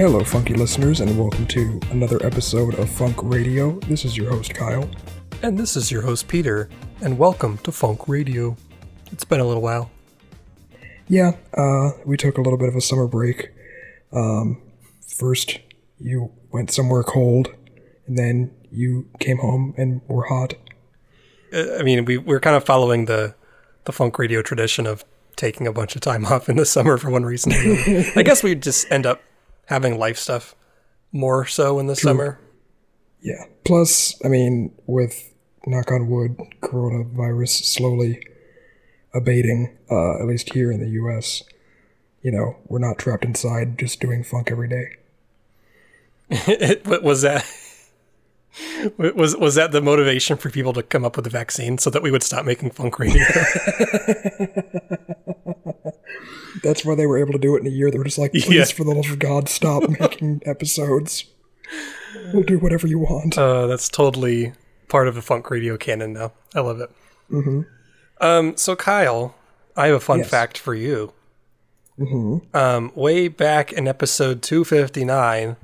Hello, funky listeners, and welcome to another episode of Funk Radio. This is your host, Kyle. And this is your host, Peter, and welcome to Funk Radio. It's been a little while. Yeah, uh, we took a little bit of a summer break. Um, first, you went somewhere cold, and then you came home and were hot. Uh, I mean, we, we're kind of following the, the Funk Radio tradition of taking a bunch of time off in the summer for one reason. I guess we just end up having life stuff more so in the True. summer. Yeah. Plus, I mean, with knock on wood, coronavirus slowly abating, uh, at least here in the U.S., you know, we're not trapped inside just doing funk every day. What was that was was that the motivation for people to come up with a vaccine so that we would stop making funk radio? That's why they were able to do it in a year. They were just like, please, yeah. for the love of God, stop making episodes. We'll do whatever you want. Uh, that's totally part of the funk radio canon now. I love it. Mm-hmm. Um, so Kyle, I have a fun yes. fact for you. Mm-hmm. Um, way back in episode 259,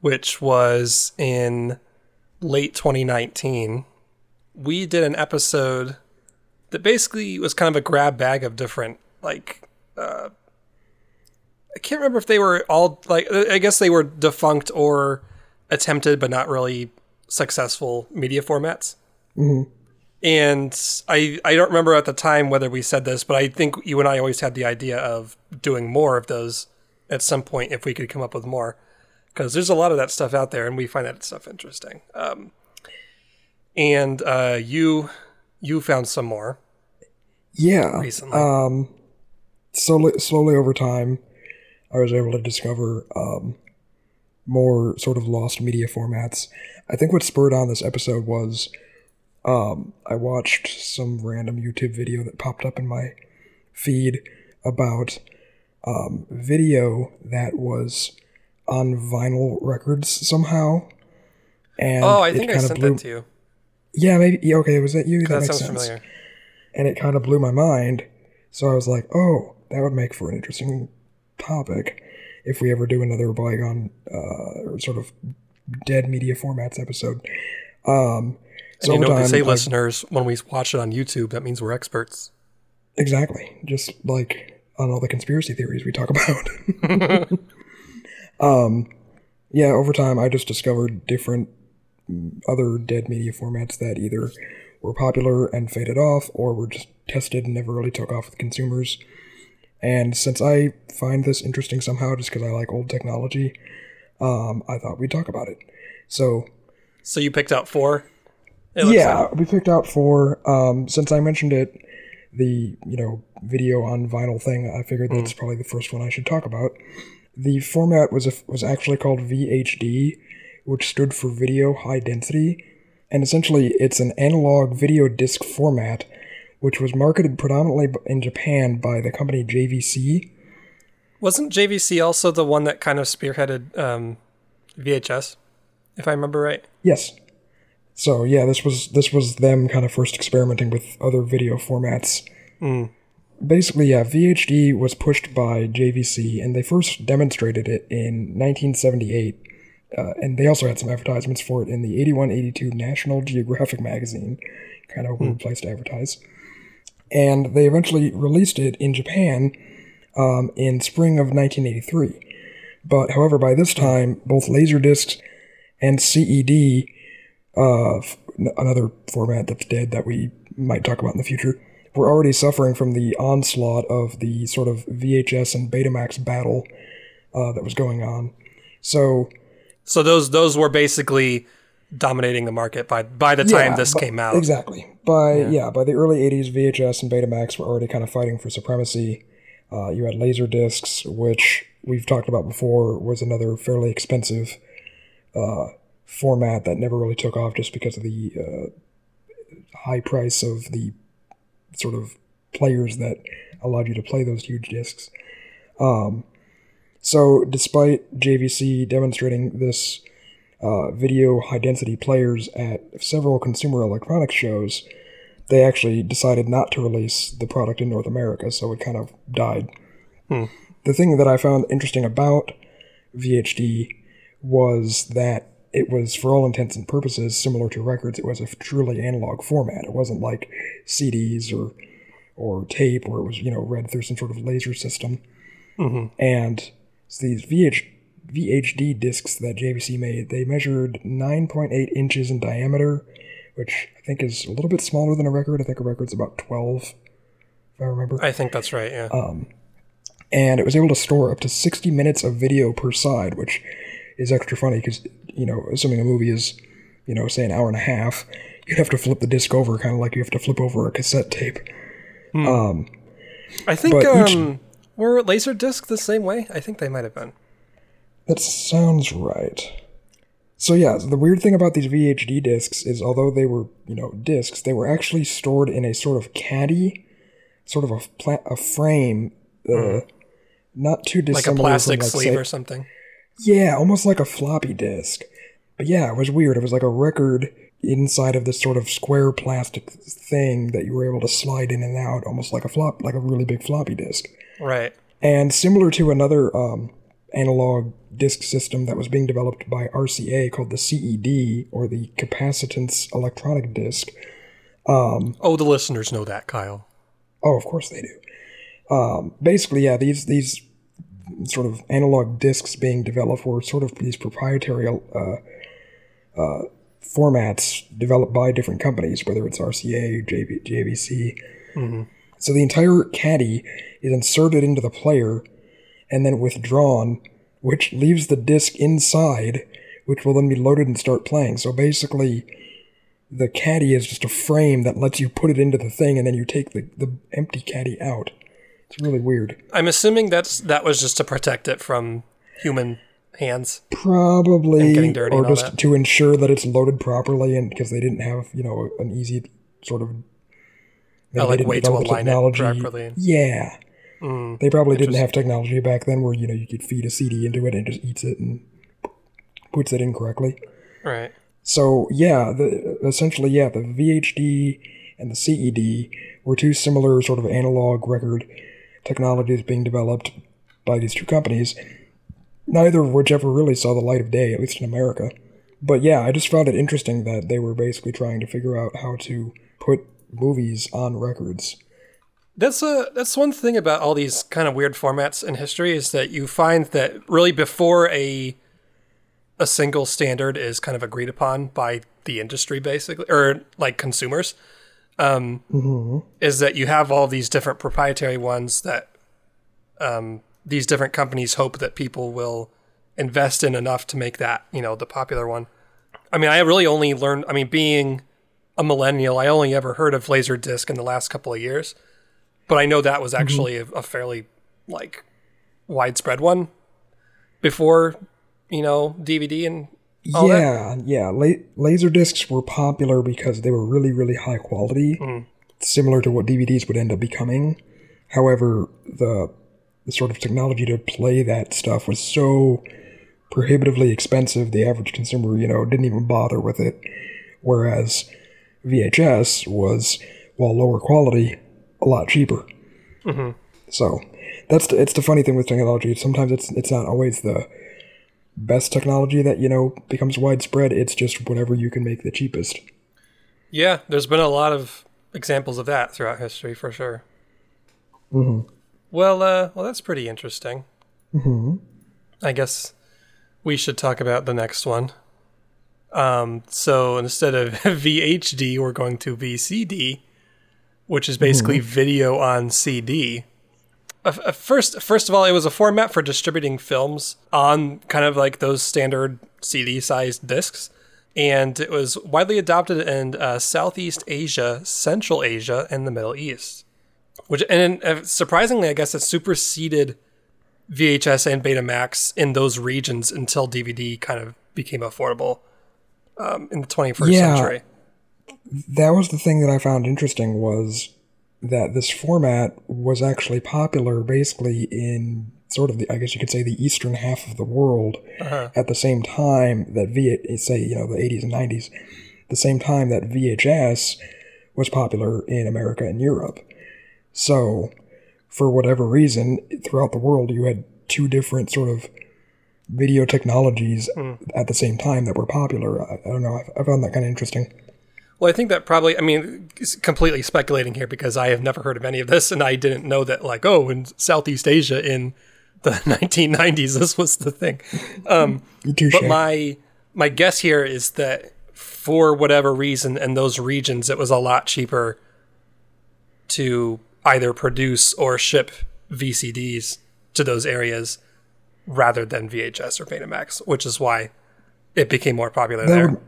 which was in late 2019, we did an episode that basically was kind of a grab bag of different like uh, I can't remember if they were all like I guess they were defunct or attempted but not really successful media formats. Mm-hmm. And I I don't remember at the time whether we said this, but I think you and I always had the idea of doing more of those at some point if we could come up with more, because there's a lot of that stuff out there, and we find that stuff interesting. Um, and uh, you you found some more. Yeah. Recently. Um, slowly, slowly over time, I was able to discover um, more sort of lost media formats. I think what spurred on this episode was um, I watched some random YouTube video that popped up in my feed about um, video that was on vinyl records somehow. And oh, I think I sent blew, that to you. Yeah, maybe. Yeah, okay, was that you? That, that makes sense. Familiar. And it kind of blew my mind. So I was like, oh, that would make for an interesting topic if we ever do another bygone uh, sort of dead media formats episode. Um, so and you know what they say, listeners, when we watch it on YouTube, that means we're experts. Exactly. Just like on all the conspiracy theories we talk about. um, yeah, over time, I just discovered different other dead media formats that either were popular and faded off or were just tested and never really took off with consumers. And since I find this interesting somehow, just because I like old technology, um, I thought we'd talk about it. So, so you picked out four. Yeah, like. we picked out four. Um, since I mentioned it, the you know video on vinyl thing, I figured that's mm. probably the first one I should talk about. The format was a, was actually called VHD, which stood for Video High Density, and essentially it's an analog video disc format which was marketed predominantly in Japan by the company JVC. Wasn't JVC also the one that kind of spearheaded um, VHS, if I remember right? Yes. So yeah, this was this was them kind of first experimenting with other video formats. Mm. Basically, yeah, VHD was pushed by JVC, and they first demonstrated it in 1978. Uh, and they also had some advertisements for it in the 81-82 National Geographic magazine. Kind of a weird mm. place to advertise and they eventually released it in Japan um, in spring of 1983. But however, by this time, both Laserdiscs and CED, uh, another format that's dead that we might talk about in the future, were already suffering from the onslaught of the sort of VHS and Betamax battle uh, that was going on. So, so those those were basically dominating the market by by the time yeah, this came out. Exactly. By yeah. yeah. by the early '80s, VHS and Betamax were already kind of fighting for supremacy. Uh, you had laser discs, which we've talked about before, was another fairly expensive uh, format that never really took off just because of the uh, high price of the sort of players that allowed you to play those huge discs. Um, so, despite JVC demonstrating this uh, video high density players at several consumer electronics shows, they actually decided not to release the product in North America, so it kind of died. Hmm. The thing that I found interesting about VHD was that it was, for all intents and purposes, similar to records. It was a truly analog format. It wasn't like CDs or or tape, where it was you know read through some sort of laser system. Mm-hmm. And so these VH, VHD discs that JVC made, they measured 9.8 inches in diameter, which I think is a little bit smaller than a record. I think a record's about 12, if I remember. I think that's right. Yeah. Um, and it was able to store up to 60 minutes of video per side, which is extra funny because you know, assuming a movie is, you know, say an hour and a half, you'd have to flip the disc over, kind of like you have to flip over a cassette tape. Hmm. Um, I think um, each, were laser disc the same way. I think they might have been. That sounds right. So yeah, the weird thing about these VHD discs is, although they were, you know, discs, they were actually stored in a sort of caddy, sort of a pla- a frame, uh, mm. not too dissimilar like a plastic from, like, sleeve say, or something. Yeah, almost like a floppy disk. But yeah, it was weird. It was like a record inside of this sort of square plastic thing that you were able to slide in and out, almost like a flop, like a really big floppy disk. Right. And similar to another um, analog disk system that was being developed by RCA called the CED, or the Capacitance Electronic Disk. Um, oh, the listeners know that, Kyle. Oh, of course they do. Um, basically, yeah, these these sort of analog discs being developed were sort of these proprietary uh, uh, formats developed by different companies, whether it's RCA, JV, JVC. Mm-hmm. So the entire caddy is inserted into the player and then withdrawn, which leaves the disc inside, which will then be loaded and start playing. So basically, the caddy is just a frame that lets you put it into the thing, and then you take the, the empty caddy out. It's really weird. I'm assuming that's that was just to protect it from human hands. Probably, getting dirty or just to ensure that it's loaded properly, and because they didn't have you know an easy sort of oh, like way to align technology. it properly. Yeah, mm, they probably didn't have technology back then where you know you could feed a CD into it and it just eats it and puts it in correctly. Right. So yeah, the, essentially yeah, the VHD and the CED were two similar sort of analog record technologies being developed by these two companies, neither of which ever really saw the light of day, at least in America. But yeah, I just found it interesting that they were basically trying to figure out how to put movies on records. That's a that's one thing about all these kind of weird formats in history is that you find that really before a a single standard is kind of agreed upon by the industry basically or like consumers um, mm-hmm. is that you have all these different proprietary ones that um, these different companies hope that people will invest in enough to make that you know the popular one. I mean, I really only learned. I mean, being a millennial, I only ever heard of Laserdisc in the last couple of years, but I know that was mm-hmm. actually mm-hmm. a, a fairly like widespread one before you know DVD and yeah, that? yeah. La- laser discs were popular because they were really, really high quality, mm. similar to what DVDs would end up becoming. However, the the sort of technology to play that stuff was so prohibitively expensive, the average consumer, you know, didn't even bother with it. Whereas VHS was, while lower quality, a lot cheaper. Mm-hmm. So that's the, it's the funny thing with technology. Sometimes it's it's not always the best technology that you know becomes widespread. It's just whatever you can make the cheapest. Yeah, there's been a lot of examples of that throughout history for sure. Mm-hmm. Well, uh, well, that's pretty interesting. Mm-hmm. I guess we should talk about the next one. Um, so instead of VHD, we're going to VCD, which is basically mm-hmm. video on CD. Uh, first, first of all, it was a format for distributing films on kind of like those standard CD-sized discs, and it was widely adopted in uh, Southeast Asia, Central Asia, and the Middle East. Which, and uh, surprisingly, I guess it superseded VHS and Betamax in those regions until DVD kind of became affordable um, in the 21st yeah, century. That was the thing that I found interesting was that this format was actually popular basically in sort of the, I guess you could say the eastern half of the world uh-huh. at the same time that V, say, you know, the 80s and 90s, the same time that VHS was popular in America and Europe. So, for whatever reason, throughout the world, you had two different sort of video technologies mm. at the same time that were popular. I, I don't know. I, I found that kind of interesting. Well, I think that probably, I mean, completely speculating here because I have never heard of any of this and I didn't know that, like, oh, in Southeast Asia in the 1990s, this was the thing. Um, but my my guess here is that for whatever reason in those regions, it was a lot cheaper to either produce or ship VCDs to those areas rather than VHS or Betamax, which is why it became more popular that there. Would,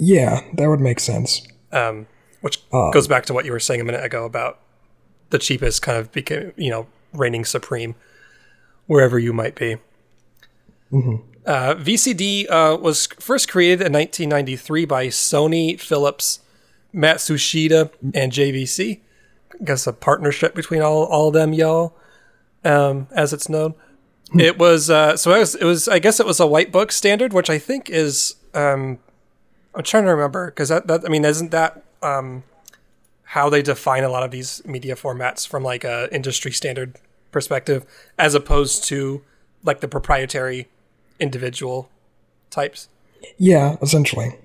yeah, that would make sense. Um, which uh, goes back to what you were saying a minute ago about the cheapest kind of became, you know, reigning supreme wherever you might be. Mm-hmm. Uh, VCD uh, was first created in 1993 by Sony, Philips, Matsushita, and JVC. I guess a partnership between all all of them, y'all, um, as it's known. Hmm. It was uh, so it was, it was I guess it was a white book standard, which I think is um, I'm trying to remember because that, that I mean isn't that um, how they define a lot of these media formats from like a industry standard perspective, as opposed to like the proprietary individual types. Yeah, essentially.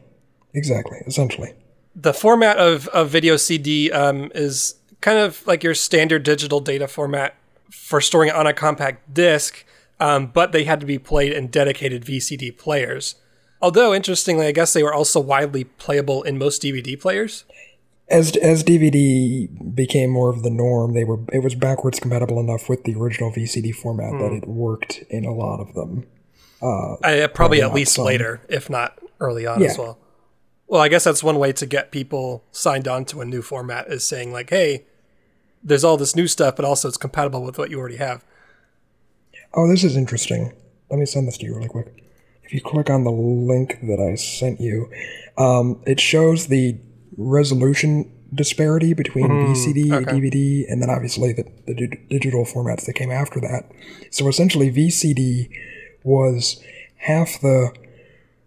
Exactly, essentially. The format of, of video CD um, is kind of like your standard digital data format for storing it on a compact disc, um, but they had to be played in dedicated VCD players. Although, interestingly, I guess they were also widely playable in most DVD players. As as DVD became more of the norm, they were it was backwards compatible enough with the original VCD format that hmm. it worked in a lot of them. Uh, I, probably at least some. later, if not early on yeah. as well. Well, I guess that's one way to get people signed on to a new format is saying like, "Hey, there's all this new stuff, but also it's compatible with what you already have." Oh, this is interesting. Let me send this to you really quick. If you click on the link that I sent you, um, it shows the resolution disparity between mm, VCD, okay. DVD, and then obviously the, the digital formats that came after that. So essentially, VCD was half the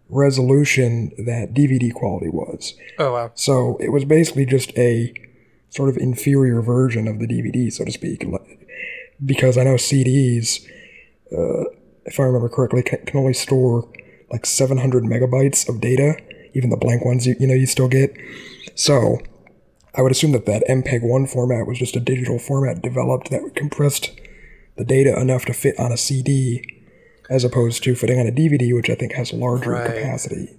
resolution that DVD quality was. Oh, wow. So it was basically just a sort of inferior version of the DVD, so to speak. Because I know CDs, uh, if I remember correctly, can, can only store like 700 megabytes of data, even the blank ones you, you know you still get. So I would assume that that MPEG 1 format was just a digital format developed that compressed the data enough to fit on a CD as opposed to fitting on a DVD, which I think has larger right. capacity.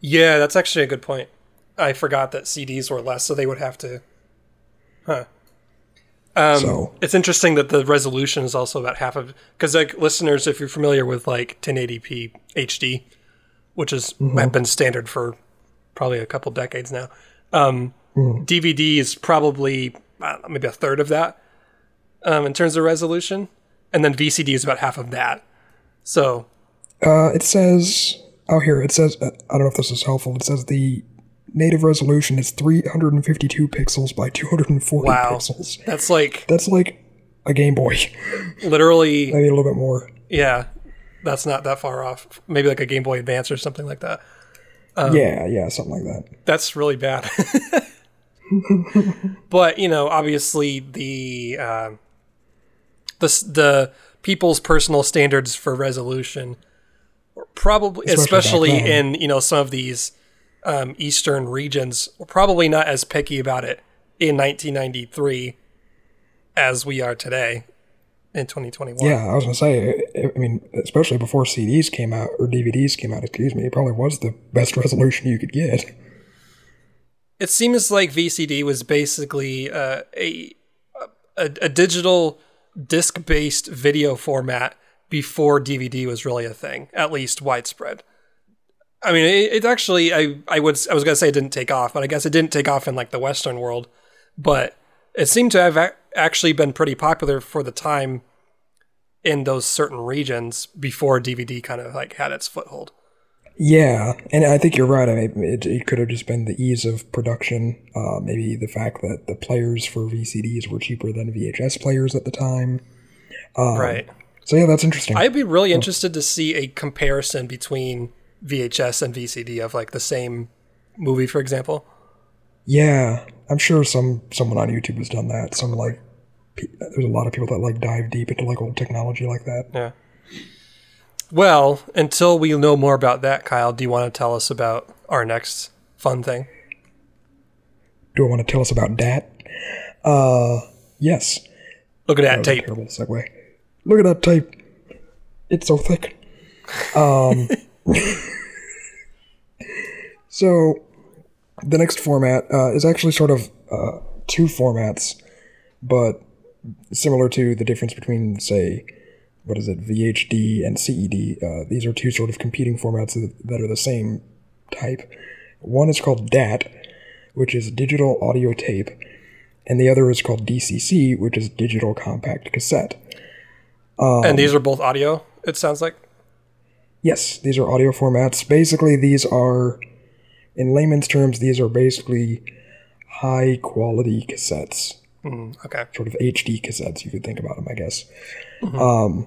Yeah, that's actually a good point. I forgot that CDs were less, so they would have to. Huh. Um, so it's interesting that the resolution is also about half of because like listeners, if you're familiar with like 1080p HD, which has mm-hmm. been standard for probably a couple decades now, um, mm. DVD is probably know, maybe a third of that um, in terms of resolution, and then VCD is about half of that. So, uh, it says, oh, here, it says, uh, I don't know if this is helpful. It says the native resolution is 352 pixels by 240 wow. pixels. That's like, that's like a Game Boy. Literally, maybe a little bit more. Yeah, that's not that far off. Maybe like a Game Boy Advance or something like that. Um, yeah, yeah, something like that. That's really bad. but you know, obviously the uh, the the people's personal standards for resolution, probably especially, especially in you know some of these um, eastern regions, were probably not as picky about it in 1993 as we are today in 2021. Yeah, I was gonna say. I mean, especially before CDs came out or DVDs came out. Excuse me. It probably was the best resolution you could get. It seems like VCD was basically uh, a, a a digital disc based video format before DVD was really a thing, at least widespread. I mean, it, it, actually, I, I would, I was gonna say it didn't take off, but I guess it didn't take off in like the Western world, but it seemed to have a- actually been pretty popular for the time in those certain regions before DVD kind of like had its foothold. Yeah, and I think you're right. I mean, it, it could have just been the ease of production, uh, maybe the fact that the players for VCDs were cheaper than VHS players at the time. Um, right. So yeah, that's interesting. I'd be really interested to see a comparison between VHS and VCD of like the same movie, for example. Yeah, I'm sure some someone on YouTube has done that. Some like there's a lot of people that like dive deep into like old technology like that. Yeah. Well, until we know more about that, Kyle, do you want to tell us about our next fun thing? Do I want to tell us about that? Uh, yes. Look at that, that tape. terrible segue. Look at that tape. It's so thick. Um, so the next format uh, is actually sort of uh, two formats, but similar to the difference between, say, what is it, VHD and CED. Uh, these are two sort of competing formats that are the same type. One is called DAT, which is digital audio tape, and the other is called DCC, which is digital compact cassette. Um, and these are both audio, it sounds like? Yes, these are audio formats. Basically, these are, in layman's terms, these are basically high quality cassettes. Mm, okay. Sort of HD cassettes, you could think about them, I guess. Mm-hmm. Um,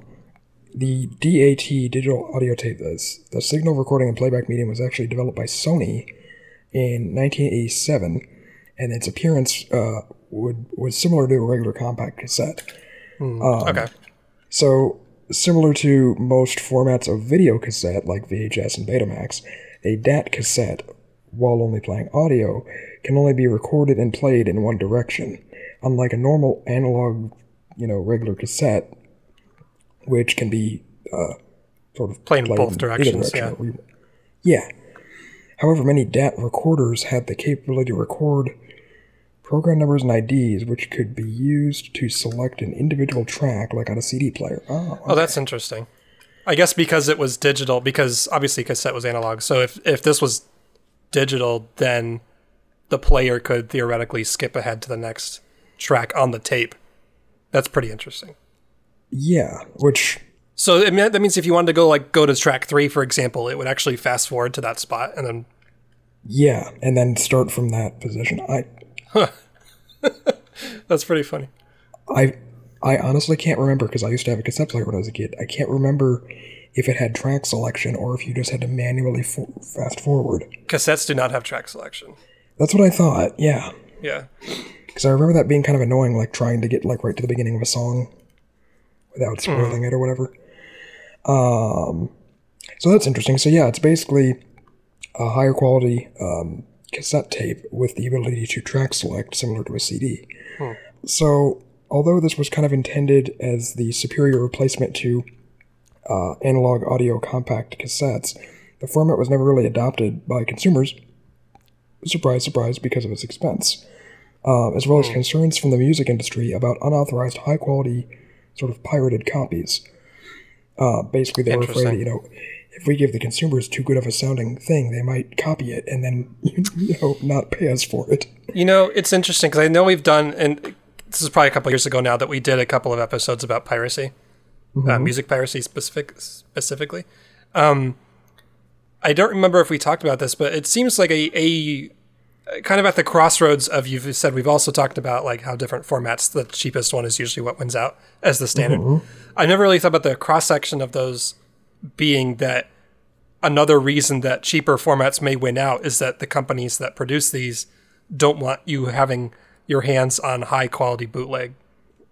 the DAT digital audio tape, this, the signal recording and playback medium, was actually developed by Sony in 1987, and its appearance uh, would was similar to a regular compact cassette. Mm, um, okay. So similar to most formats of video cassette, like VHS and Betamax, a DAT cassette, while only playing audio, can only be recorded and played in one direction, unlike a normal analog, you know, regular cassette, which can be uh, sort of played in both directions. Direction yeah. yeah. However, many DAT recorders had the capability to record program numbers and IDs, which could be used to select an individual track, like on a CD player. Oh, oh okay. oh that's interesting. I guess because it was digital, because obviously cassette was analog. So if if this was digital, then the player could theoretically skip ahead to the next track on the tape. That's pretty interesting. Yeah, which so it that means if you wanted to go like go to track three, for example, it would actually fast forward to that spot and then. Yeah, and then start from that position. I. Huh. That's pretty funny. I I honestly can't remember because I used to have a cassette player when I was a kid. I can't remember if it had track selection or if you just had to manually fast forward. Cassettes do not have track selection. That's what I thought. Yeah. Yeah. Because I remember that being kind of annoying, like trying to get like right to the beginning of a song without spoiling mm. it or whatever. Um, so that's interesting. So yeah, it's basically a higher quality um, cassette tape with the ability to track select, similar to a CD. Hmm. So although this was kind of intended as the superior replacement to uh, analog audio compact cassettes, the format was never really adopted by consumers. Surprise, surprise, because of its expense, uh, as well as hmm. concerns from the music industry about unauthorized, high quality, sort of pirated copies. Uh, basically, they were afraid, you know, if we give the consumers too good of a sounding thing, they might copy it and then, you know, not pay us for it. You know, it's interesting because I know we've done, and this is probably a couple years ago now that we did a couple of episodes about piracy, uh, mm-hmm. uh, music piracy specific specifically. Um, I don't remember if we talked about this, but it seems like a, a kind of at the crossroads of you've said we've also talked about like how different formats the cheapest one is usually what wins out as the standard mm-hmm. i never really thought about the cross section of those being that another reason that cheaper formats may win out is that the companies that produce these don't want you having your hands on high quality bootleg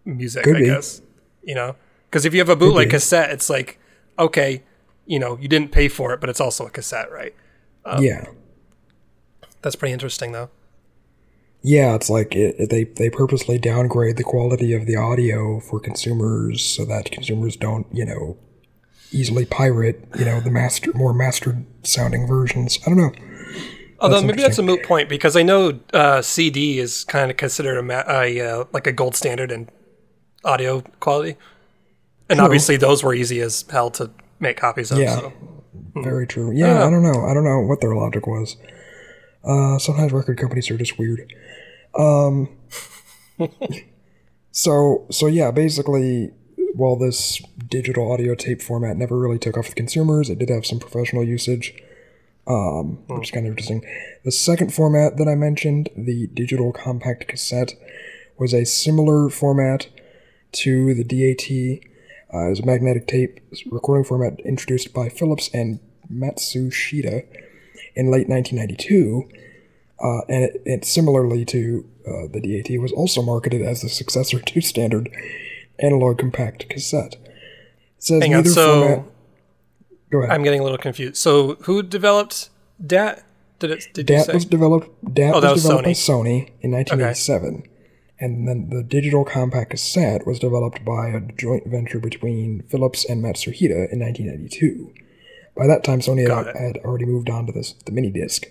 music Could i be. guess you know because if you have a bootleg cassette it's like okay you know you didn't pay for it but it's also a cassette right um, yeah that's pretty interesting, though. Yeah, it's like it, it, they they purposely downgrade the quality of the audio for consumers so that consumers don't, you know, easily pirate, you know, the master more mastered sounding versions. I don't know. Although that's maybe that's a moot point because I know uh, CD is kind of considered a, ma- a uh, like a gold standard in audio quality, and true. obviously those were easy as hell to make copies of. Yeah, so. very true. Yeah, I don't, I don't know. I don't know what their logic was. Uh, sometimes record companies are just weird. Um, so so yeah, basically, while this digital audio tape format never really took off with consumers, it did have some professional usage, um, which is kind of interesting. The second format that I mentioned, the digital compact cassette, was a similar format to the DAT. Uh, it was a magnetic tape recording format introduced by Philips and Matsushita in late 1992, uh, and it, it, similarly to uh, the DAT was also marketed as the successor to standard analog compact cassette. It says Hang on, so format, Go ahead. I'm getting a little confused. So who developed DAT? Did it? Did you DAT was developed. DAT Oh, that was was developed by Sony in 1987, Okay. and then the digital compact cassette was developed by a joint venture between Philips and Matsushita in 1992. By that time, Sony had, had already moved on to this the mini disc.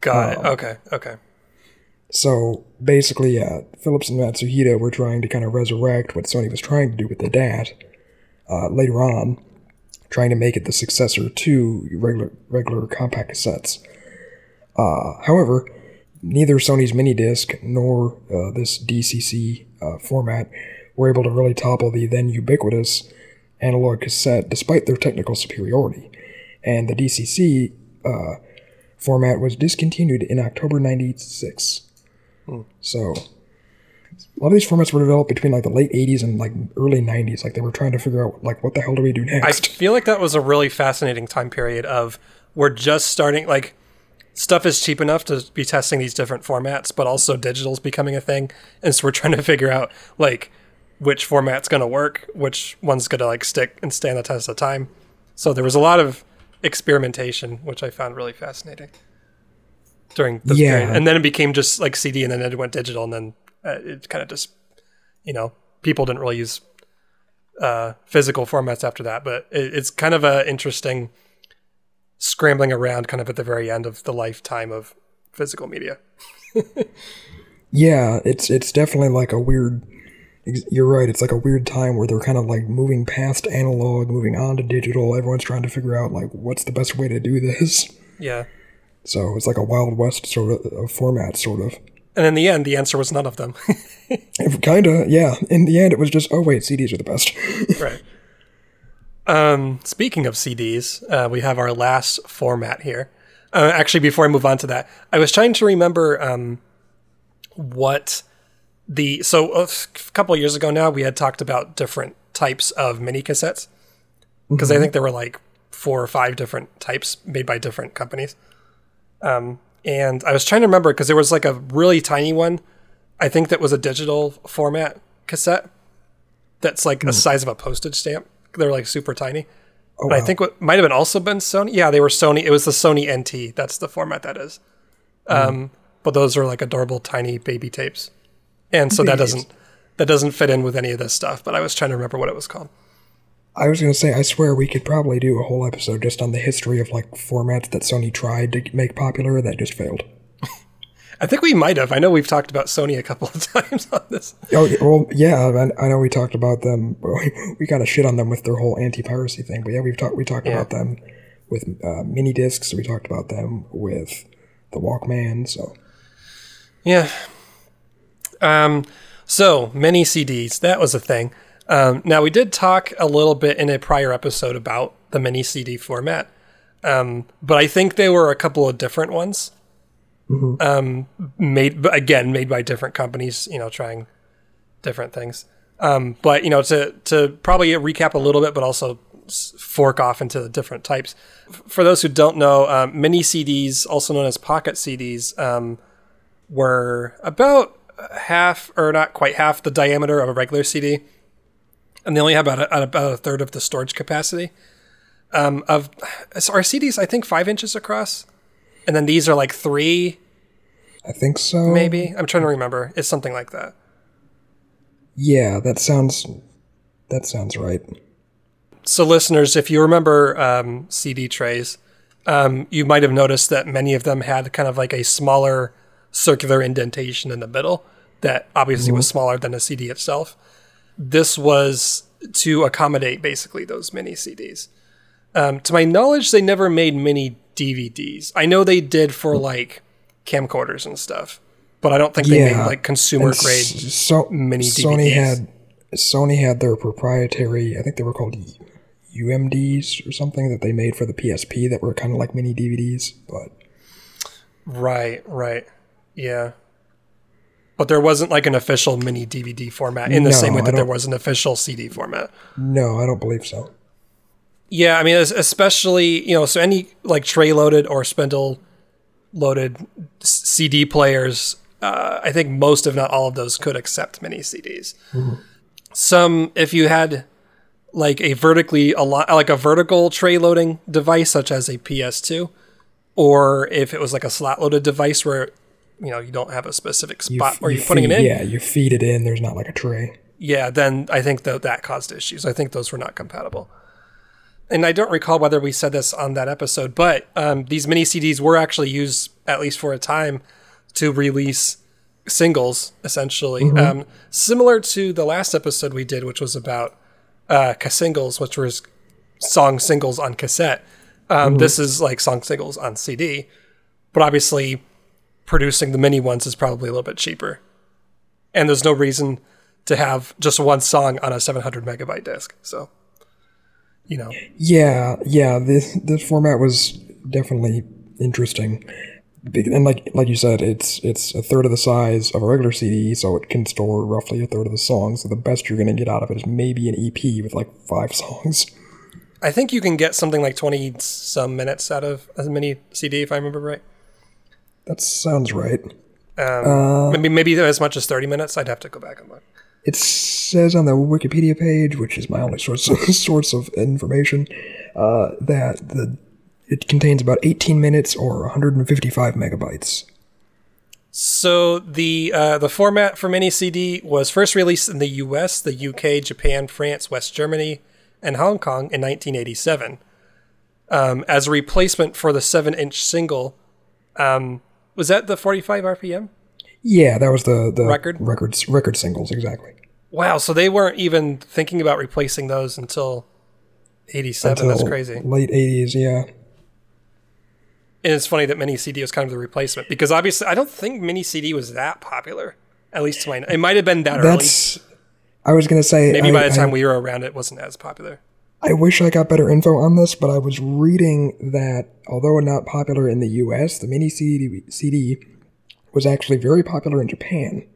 Got Oh. it. Um, okay. Okay. So basically, yeah, Philips and Matsushita were trying to kind of resurrect what Sony was trying to do with the DAT uh, later on, trying to make it the successor to regular regular compact cassettes. Uh, however, neither Sony's mini disc nor uh, this DCC uh, format were able to really topple the then ubiquitous analog cassette, despite their technical superiority. And the DCC uh, format was discontinued in October '96. Hmm. So a lot of these formats were developed between like the late 80s and like early 90s. Like they were trying to figure out like what the hell do we do next I feel like that was a really fascinating time period of we're just starting like stuff is cheap enough to be testing these different formats, but also digital's becoming a thing. And so we're trying to figure out like which format's gonna work, which one's gonna like stick and stand the test of time. So there was a lot of experimentation, which I found really fascinating during this Yeah. period. And then it became just like CD and then it went digital and then uh, it kind of just you know, people didn't really use uh, physical formats after that, but it, it's kind of a interesting scrambling around kind of at the very end of the lifetime of physical media. yeah, it's it's definitely like a weird. You're right. It's like a weird time where they're kind of like moving past analog, moving on to digital. Everyone's trying to figure out like what's the best way to do this. Yeah. So it's like a Wild West sort of uh, format, sort of. And in the end, the answer was none of them. Kinda, yeah. In the end, it was just, oh wait, CDs are the best. right. Um, speaking of CDs, uh, we have our last format here. Uh, actually, before I move on to that, I was trying to remember um, what the so a couple years ago now we had talked about different types of mini cassettes because I think there were like four or five different types made by different companies. Um, and I was trying to remember because there was like a really tiny one, I think that was a digital format cassette that's like the size of a postage stamp. They're like super tiny. Oh, But I think what might have been also been Sony. Yeah, they were Sony. It was the Sony NT. That's the format that is. Um, but those are like adorable tiny baby tapes, and so that doesn't that doesn't fit in with any of this stuff. But I was trying to remember what it was called. I was gonna say, I swear we could probably do a whole episode just on the history of like formats that Sony tried to make popular that just failed. I think we might have. I know we've talked about Sony a couple of times on this. Oh yeah, well, yeah. I, I know we talked about them. We kind of shit on them with their whole anti-piracy thing, but yeah, we've talked we talked Yeah. about them with uh, mini discs. We talked about them with the Walkman. So Yeah. Um, so mini CDs, that was a thing. Um, now we did talk a little bit in a prior episode about the mini CD format, um, but I think they were a couple of different ones. Um, made again made by different companies, you know, trying different things. Um, but you know, to to probably recap a little bit, but also fork off into the different types. For those who don't know, um, mini CDs, also known as pocket CDs, um, were about half or not quite half the diameter of a regular CD, and they only have about a, about a third of the storage capacity. Um, of so our CDs, I think five inches across, and then these are like three, I think so. maybe. I'm trying to remember. It's something like that. Yeah, that sounds that sounds right. So, listeners, if you remember um, CD trays, um, you might have noticed that many of them had kind of like a smaller circular indentation in the middle that obviously was smaller than the CD itself. This was to accommodate basically those mini CDs. Um, to my knowledge, they never made mini DVDs. I know they did for like camcorders and stuff, but I don't think they Yeah, made like consumer And grade. so mini Sony DVDs. had Sony had their proprietary. I think they were called UMDs or something that they made for the PSP that were kind of like mini DVDs, but Right, right. Yeah. But there wasn't like an official mini DVD format in the No, same way that there was an official CD format. no, I don't believe so. Yeah, I mean, especially, you know, so any like tray loaded or spindle loaded CD players, uh, I think most, if not all of those, could accept mini CDs. Some, if you had like a vertically a lot like a vertical tray loading device such as a PS2 or if it was like a slot loaded device where you know you don't have a specific spot you, where you you're putting feed, it in. Yeah, you feed it in. There's not like a tray. yeah then i think that that caused issues. I think those were not compatible. And i don't recall whether we said this on that episode but um, these mini cds were actually used at least for a time to release singles essentially. Um, similar to the last episode we did which was about uh, singles which was song singles on cassette. Um, this is like song singles on cd but obviously producing the mini ones is probably a little bit cheaper and there's no reason to have just one song on a 700 megabyte disc so you know Yeah, yeah. This this format was definitely interesting, and like like you said, it's it's a third of the size of a regular CD, so it can store roughly a third of the songs. So the best you're gonna get out of it is maybe an EP with like five songs. i think you can get something like 20 some minutes out of a mini cd if i remember right That sounds right. um, maybe maybe as much as 30 minutes i'd have to go back and look It says on the Wikipedia page, which is my only source of, source of information, uh, that the it contains about 18 minutes or 155 megabytes. So the uh, the format for mini CD was first released in the U.S., the U.K., Japan, France, West Germany, and Hong Kong in 1987 um, as a replacement for the seven-inch single. Um, was that the 45 RPM? Yeah, that was the the Record? records record singles exactly. Wow, so they weren't even thinking about replacing those until 87. That's crazy. Late 80s, yeah. And it's funny that mini CD was kind of the replacement because obviously I don't think mini CD was that popular. At least to my, it might have been that early. That's. I was gonna say. Maybe I, by the time I, we were around, it wasn't as popular. I wish I got better info on this, but I was reading that although not popular in the U.S., the mini CD, CD was actually very popular in Japan.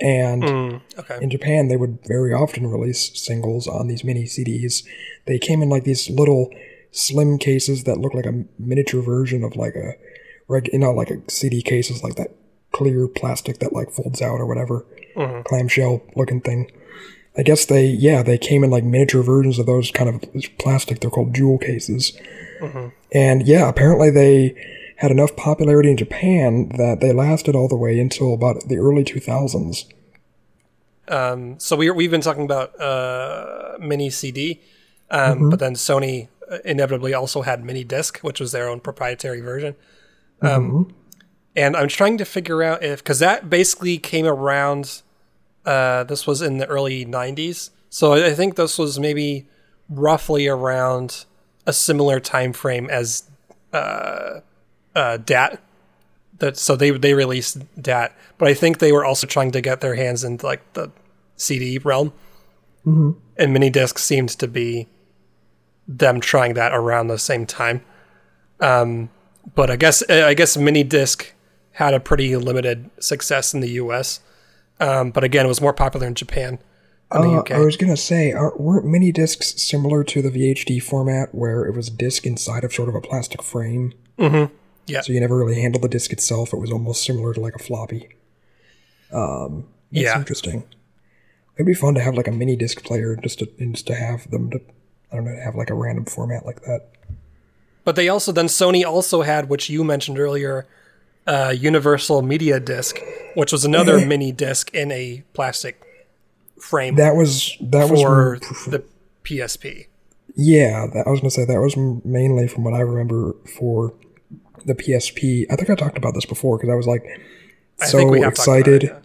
And hmm, Okay. in Japan, they would very often release singles on these mini CDs. They came in like these little slim cases that look like a miniature version of like a, reg, you know, like a CD cases, like that clear plastic that like folds out or whatever, mm-hmm. clamshell looking thing. I guess they, yeah, they came in like miniature versions of those kind of plastic. They're called jewel cases. And yeah, apparently they had enough popularity in Japan that they lasted all the way until about the early 2000s. Um, so we, we've been talking about uh, mini CD, um, but then Sony uh, inevitably also had mini disc, which was their own proprietary version. Um, And I'm trying to figure out if because that basically came around. Uh, this was in the early '90s, so I think this was maybe roughly around a similar time frame as uh, uh, DAT. That so they they released DAT, but I think they were also trying to get their hands into like the CD realm, and mini disc seemed to be them trying that around the same time. Um, but I guess I guess mini disc had a pretty limited success in the U.S. Um, but again, it was more popular in Japan Uh, UK. I was gonna say, are, weren't mini discs similar to the VHD format, where it was a disc inside of sort of a plastic frame? Mm-hmm. Yeah. So you never really handled the disc itself. It was almost similar to like a floppy. Um, that's Yeah. interesting. It'd be fun to have like a mini disc player, just to just to have them to, I don't know, have like a random format like that. But they also then Sony also had, which you mentioned earlier, uh, Universal Media Disc, which was another mini disc in a plastic frame That was that for was the PSP. Yeah, that, I was gonna say that was mainly from what I remember for the PSP. I think I talked about this before because I was like so think we have talked about excited. it,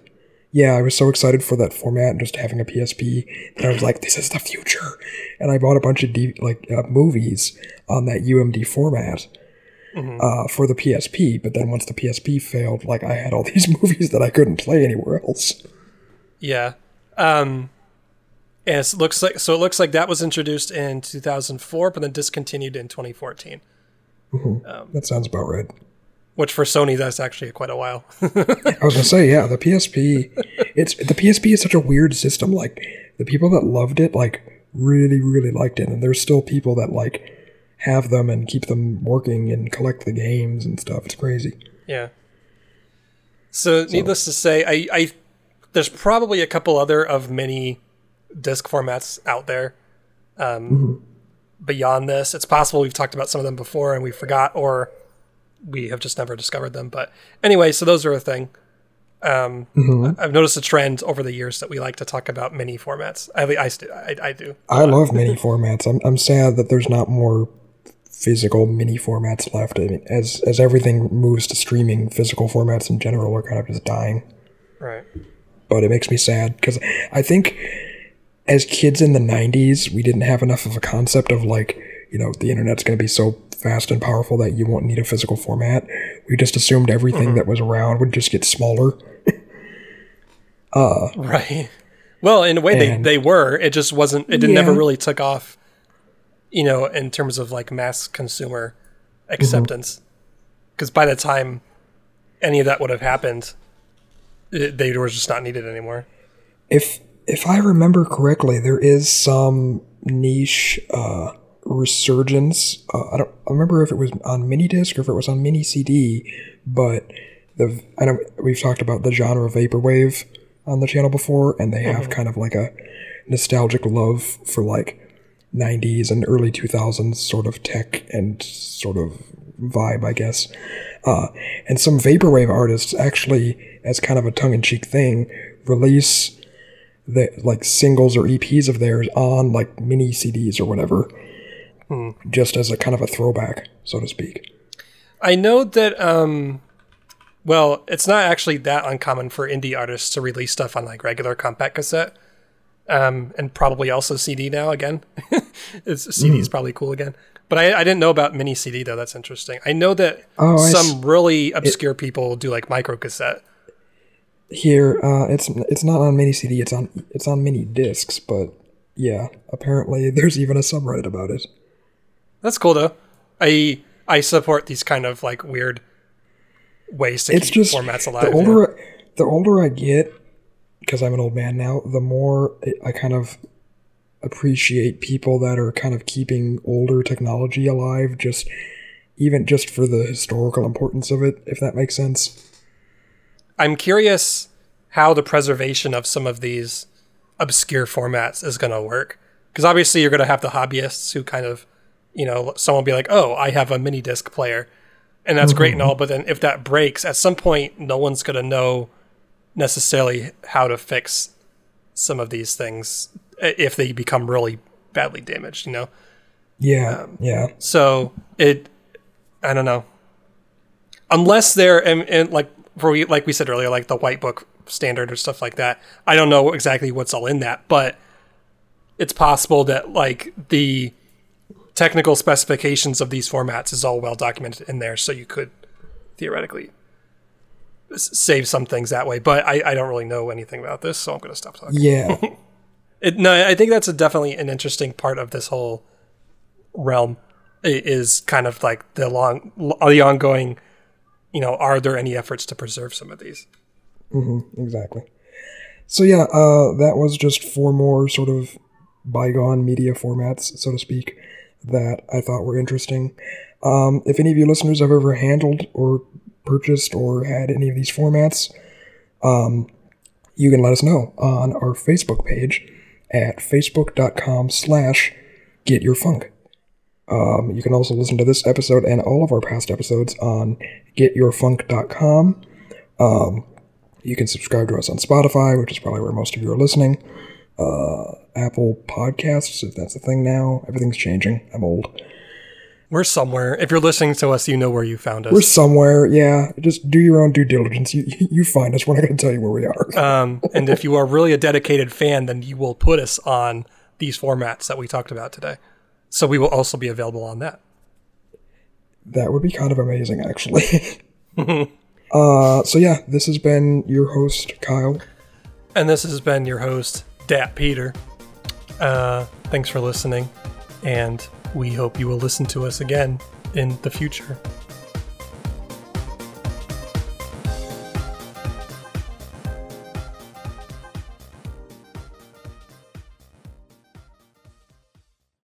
yeah. yeah, I was so excited for that format and just having a PSP that I was like, "This is the future!" And I bought a bunch of D- like uh, movies on that UMD format Mm-hmm. uh, for the PSP. But then once the PSP failed, like I had all these movies that I couldn't play anywhere else. Yeah. Um, it looks like so. It looks like that was introduced in 2004, but then discontinued in 2014. That sounds about right. Which for Sony, that's actually quite a while. I was gonna say, yeah, the PSP. It's the PSP is such a weird system. Like the people that loved it, like really, really liked it, and there's still people that like have them and keep them working and collect the games and stuff. It's crazy. yeah. So, needless to say, I, I there's probably a couple other of many disc formats out there. Um, mm-hmm. Beyond this, it's possible we've talked about some of them before and we forgot, or we have just never discovered them. But anyway, so those are a thing. Um, mm-hmm. I've noticed a trend over the years that we like to talk about mini formats. I, I, I, I do. I love mini formats. I'm, I'm sad that there's not more physical mini formats left. I mean, as as everything moves to streaming, physical formats in general are kind of just dying. Right. But it makes me sad because I think as kids in the 90s, we didn't have enough of a concept of like, you know, the internet's going to be so fast and powerful that you won't need a physical format. We just assumed everything mm-hmm. that was around would just get smaller. uh, right. Well, in a way, they, they were. It just wasn't, it yeah. never really took off, you know, in terms of like mass consumer acceptance. Because mm-hmm. by the time any of that would have happened, it, they were just not needed anymore. If if I remember correctly, there is some niche uh, resurgence. Uh, I don't I remember if it was on mini disc or if it was on mini CD, but the I know we've talked about the genre vaporwave on the channel before, and they have mm-hmm. kind of like a nostalgic love for like 90s and early 2000s sort of tech and sort of vibe, I guess. Uh, and some vaporwave artists actually, as kind of a tongue-in-cheek thing, release the like singles or EPs of theirs on like mini CDs or whatever, hmm. just as a kind of a throwback, so to speak. I know that. um well, it's not actually that uncommon for indie artists to release stuff on like regular compact cassette, um, and probably also CD now again. CD is mm. probably cool again. But I, I, didn't know about mini CD though. That's interesting. I know that oh, some really obscure it, people do like micro cassette here uh, it's it's not on mini CD. It's on it's on mini discs. But yeah, apparently there's even a subreddit about it. That's cool though. I I support these kind of like weird ways to it's keep just, formats alive. The older yeah. the older I get, because I'm an old man now, the more I kind of appreciate people that are kind of keeping older technology alive. Just even just for the historical importance of it, if that makes sense. I'm curious how the preservation of some of these obscure formats is going to work. Because obviously, you're going to have the hobbyists who kind of, you know, someone will be like, oh, I have a mini disc player. And that's mm-hmm. great and mm-hmm. all. But then if that breaks, at some point, no one's going to know necessarily how to fix some of these things if they become really badly damaged, you know? Yeah. Um, yeah. So it, I don't know. Unless they're, and, and like for we like we said earlier, like the white book standard or stuff like that. I don't know exactly what's all in that, but it's possible that like the technical specifications of these formats is all well documented in there, so you could theoretically save some things that way. But I, I don't really know anything about this, so I'm going to stop talking. Yeah. it, no, I think that's a, definitely an interesting part of this whole realm. Is kind of like the long, the ongoing you know, are there any efforts to preserve some of these? Mm-hmm, exactly. So yeah, uh, that was just four more sort of bygone media formats, so to speak, that I thought were interesting. Um, if any of you listeners have ever handled or purchased or had any of these formats, um, you can let us know on our Facebook page at facebook.com slash getyourfunk. Um, you can also listen to this episode and all of our past episodes on getyourfunk.com. Um, you can subscribe to us on Spotify, which is probably where most of you are listening. Uh, Apple Podcasts, if that's a thing now. Everything's changing. I'm old. We're somewhere. If you're listening to us, you know where you found us. We're somewhere, yeah. Just do your own due diligence. You, you find us. We're not going to tell you where we are. um, and if you are really a dedicated fan, then you will put us on these formats that we talked about today. So we will also be available on that. That would be kind of amazing, actually. uh, so yeah, this has been your host Kyle, and this has been your host Dat Peter. Uh, thanks for listening, and we hope you will listen to us again in the future.